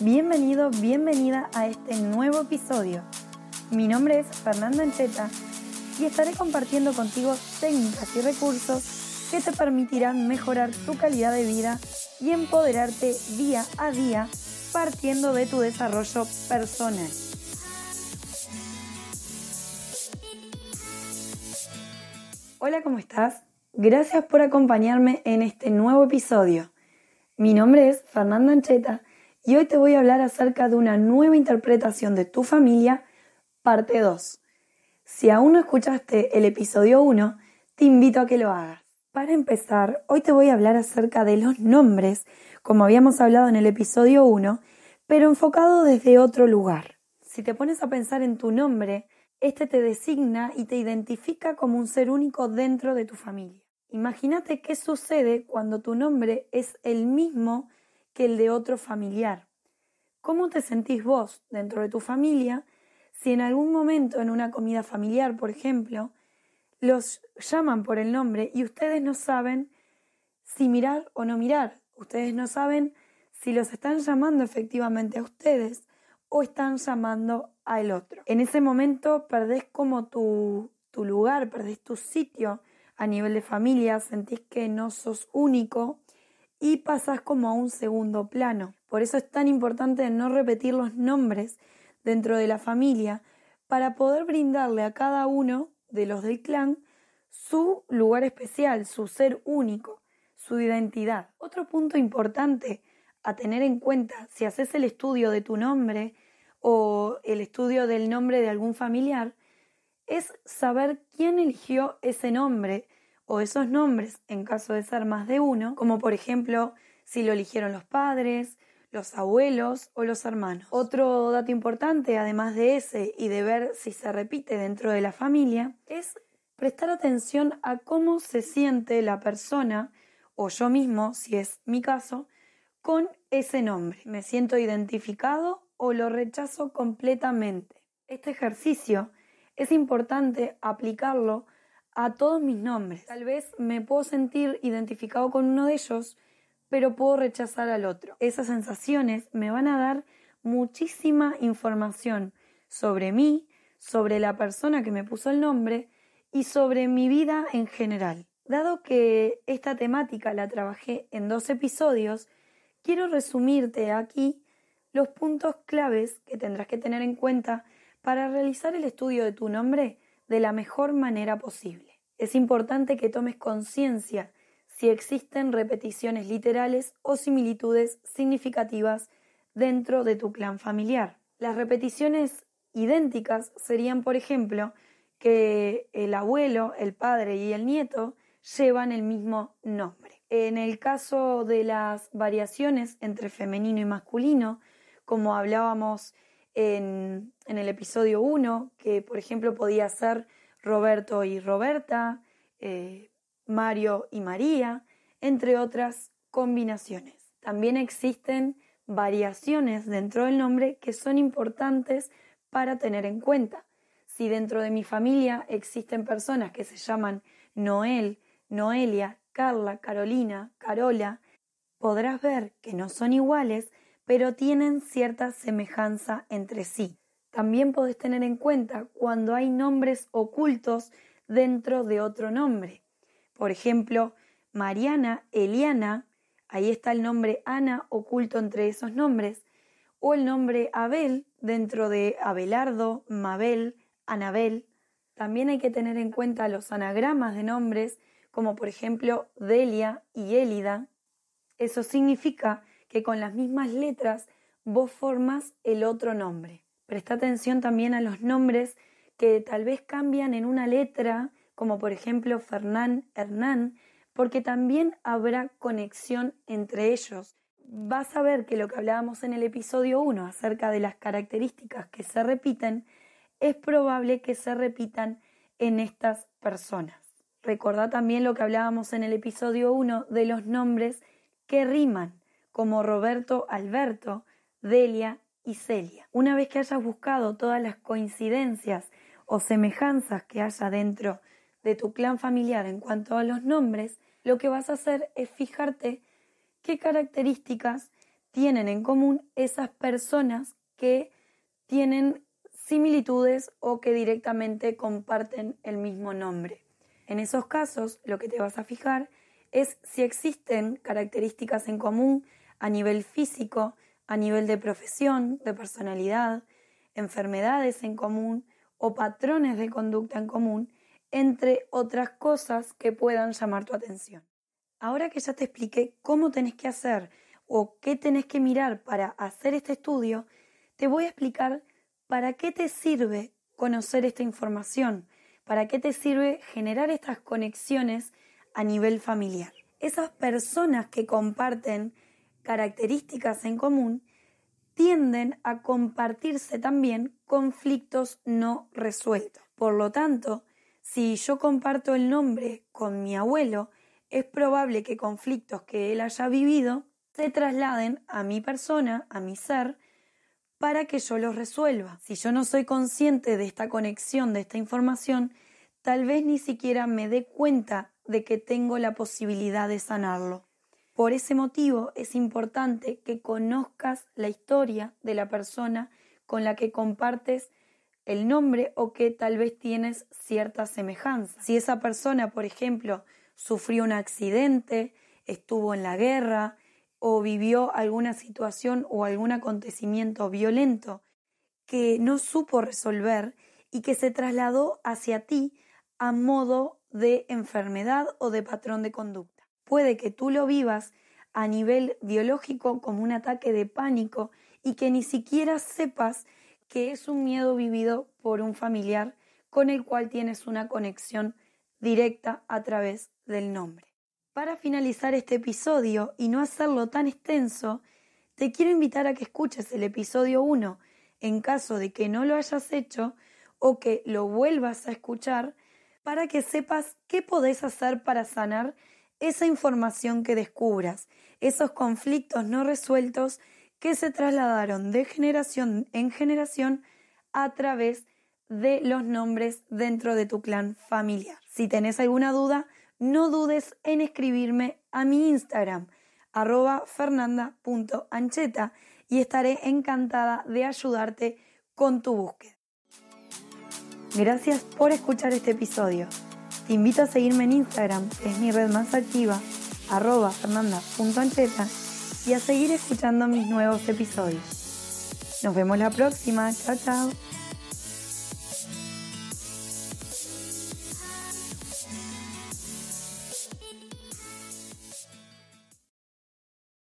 Bienvenido, bienvenida a este nuevo episodio. Mi nombre es Fernanda Ancheta y estaré compartiendo contigo técnicas y recursos que te permitirán mejorar tu calidad de vida y empoderarte día a día partiendo de tu desarrollo personal. Hola, ¿cómo estás? Gracias por acompañarme en este nuevo episodio. Mi nombre es Fernanda Ancheta y hoy te voy a hablar acerca de una nueva interpretación de tu familia, parte 2. Si aún no escuchaste el episodio 1, te invito a que lo hagas. Para empezar, hoy te voy a hablar acerca de los nombres, como habíamos hablado en el episodio 1, pero enfocado desde otro lugar. Si te pones a pensar en tu nombre, este te designa y te identifica como un ser único dentro de tu familia. Imagínate qué sucede cuando tu nombre es el mismo que el de otro familiar. ¿Cómo te sentís vos dentro de tu familia si en algún momento en una comida familiar, por ejemplo, los llaman por el nombre y ustedes no saben si mirar o no mirar? Ustedes no saben si los están llamando efectivamente a ustedes o están llamando al otro. En ese momento perdés como tu, tu lugar, perdés tu sitio a nivel de familia, sentís que no sos único y pasás como a un segundo plano. Por eso es tan importante no repetir los nombres dentro de la familia para poder brindarle a cada uno de los del clan su lugar especial, su ser único, su identidad. Otro punto importante a tener en cuenta si haces el estudio de tu nombre o el estudio del nombre de algún familiar es saber quién eligió ese nombre o esos nombres en caso de ser más de uno, como por ejemplo si lo eligieron los padres, los abuelos o los hermanos. Otro dato importante, además de ese y de ver si se repite dentro de la familia, es prestar atención a cómo se siente la persona, o yo mismo, si es mi caso, con ese nombre. ¿Me siento identificado o lo rechazo completamente? Este ejercicio es importante aplicarlo a todos mis nombres. Tal vez me puedo sentir identificado con uno de ellos, pero puedo rechazar al otro. Esas sensaciones me van a dar muchísima información sobre mí, sobre la persona que me puso el nombre y sobre mi vida en general. Dado que esta temática la trabajé en dos episodios, quiero resumirte aquí los puntos claves que tendrás que tener en cuenta para realizar el estudio de tu nombre de la mejor manera posible. Es importante que tomes conciencia si existen repeticiones literales o similitudes significativas dentro de tu clan familiar. Las repeticiones idénticas serían, por ejemplo, que el abuelo, el padre y el nieto llevan el mismo nombre. En el caso de las variaciones entre femenino y masculino, como hablábamos en, el episodio 1, que por ejemplo podía ser Roberto y Roberta, eh, Mario y María, entre otras combinaciones. También existen variaciones dentro del nombre que son importantes para tener en cuenta. Si dentro de mi familia existen personas que se llaman Noel, Noelia, Carla, Carolina, Carola, podrás ver que no son iguales, pero tienen cierta semejanza entre sí. También podés tener en cuenta cuando hay nombres ocultos dentro de otro nombre. Por ejemplo, Mariana, Eliana, ahí está el nombre Ana oculto entre esos nombres, o el nombre Abel dentro de Abelardo, Mabel, Anabel. También hay que tener en cuenta los anagramas de nombres, como por ejemplo Delia y Élida. Eso significa que con las mismas letras vos formas el otro nombre. Presta atención también a los nombres que tal vez cambian en una letra, como por ejemplo Fernán, Hernán, porque también habrá conexión entre ellos. Vas a ver que lo que hablábamos en el episodio 1 acerca de las características que se repiten, es probable que se repitan en estas personas. Recordá también lo que hablábamos en el episodio 1 de los nombres que riman, como Roberto Alberto, Delia y Celia. Una vez que hayas buscado todas las coincidencias o semejanzas que haya dentro de tu clan familiar en cuanto a los nombres, lo que vas a hacer es fijarte qué características tienen en común esas personas que tienen similitudes o que directamente comparten el mismo nombre. En esos casos, lo que te vas a fijar es si existen características en común a nivel físico, a nivel de profesión, de personalidad, enfermedades en común o patrones de conducta en común, entre otras cosas que puedan llamar tu atención. Ahora que ya te expliqué cómo tenés que hacer o qué tenés que mirar para hacer este estudio, te voy a explicar para qué te sirve conocer esta información, para qué te sirve generar estas conexiones a nivel familiar. Esas personas que comparten características en común tienden a compartirse también conflictos no resueltos. Por lo tanto, si yo comparto el nombre con mi abuelo, es probable que conflictos que él haya vivido se trasladen a mi persona, a mi ser, para que yo los resuelva. Si yo no soy consciente de esta conexión, de esta información, tal vez ni siquiera me dé cuenta de que tengo la posibilidad de sanarlo. Por ese motivo es importante que conozcas la historia de la persona con la que compartes el nombre o que tal vez tienes cierta semejanza. Si esa persona, por ejemplo, sufrió un accidente, estuvo en la guerra, o vivió alguna situación o algún acontecimiento violento que no supo resolver y que se trasladó hacia ti a modo de enfermedad o de patrón de conducta. Puede que tú lo vivas a nivel biológico como un ataque de pánico y que ni siquiera sepas que es un miedo vivido por un familiar con el cual tienes una conexión directa a través del nombre. Para finalizar este episodio y no hacerlo tan extenso, te quiero invitar a que escuches el episodio 1 en caso de que no lo hayas hecho o que lo vuelvas a escuchar para que sepas qué podés hacer para sanar esa información que descubras, esos conflictos no resueltos que se trasladaron de generación en generación a través de los nombres dentro de tu clan familiar. Si tenés alguna duda, no dudes en escribirme a mi Instagram, arroba fernanda.ancheta, y estaré encantada de ayudarte con tu búsqueda. Gracias por escuchar este episodio. Te invito a seguirme en Instagram, que es mi red más activa, arroba fernanda.ancheta, y a seguir escuchando mis nuevos episodios. Nos vemos la próxima. Chao, chao.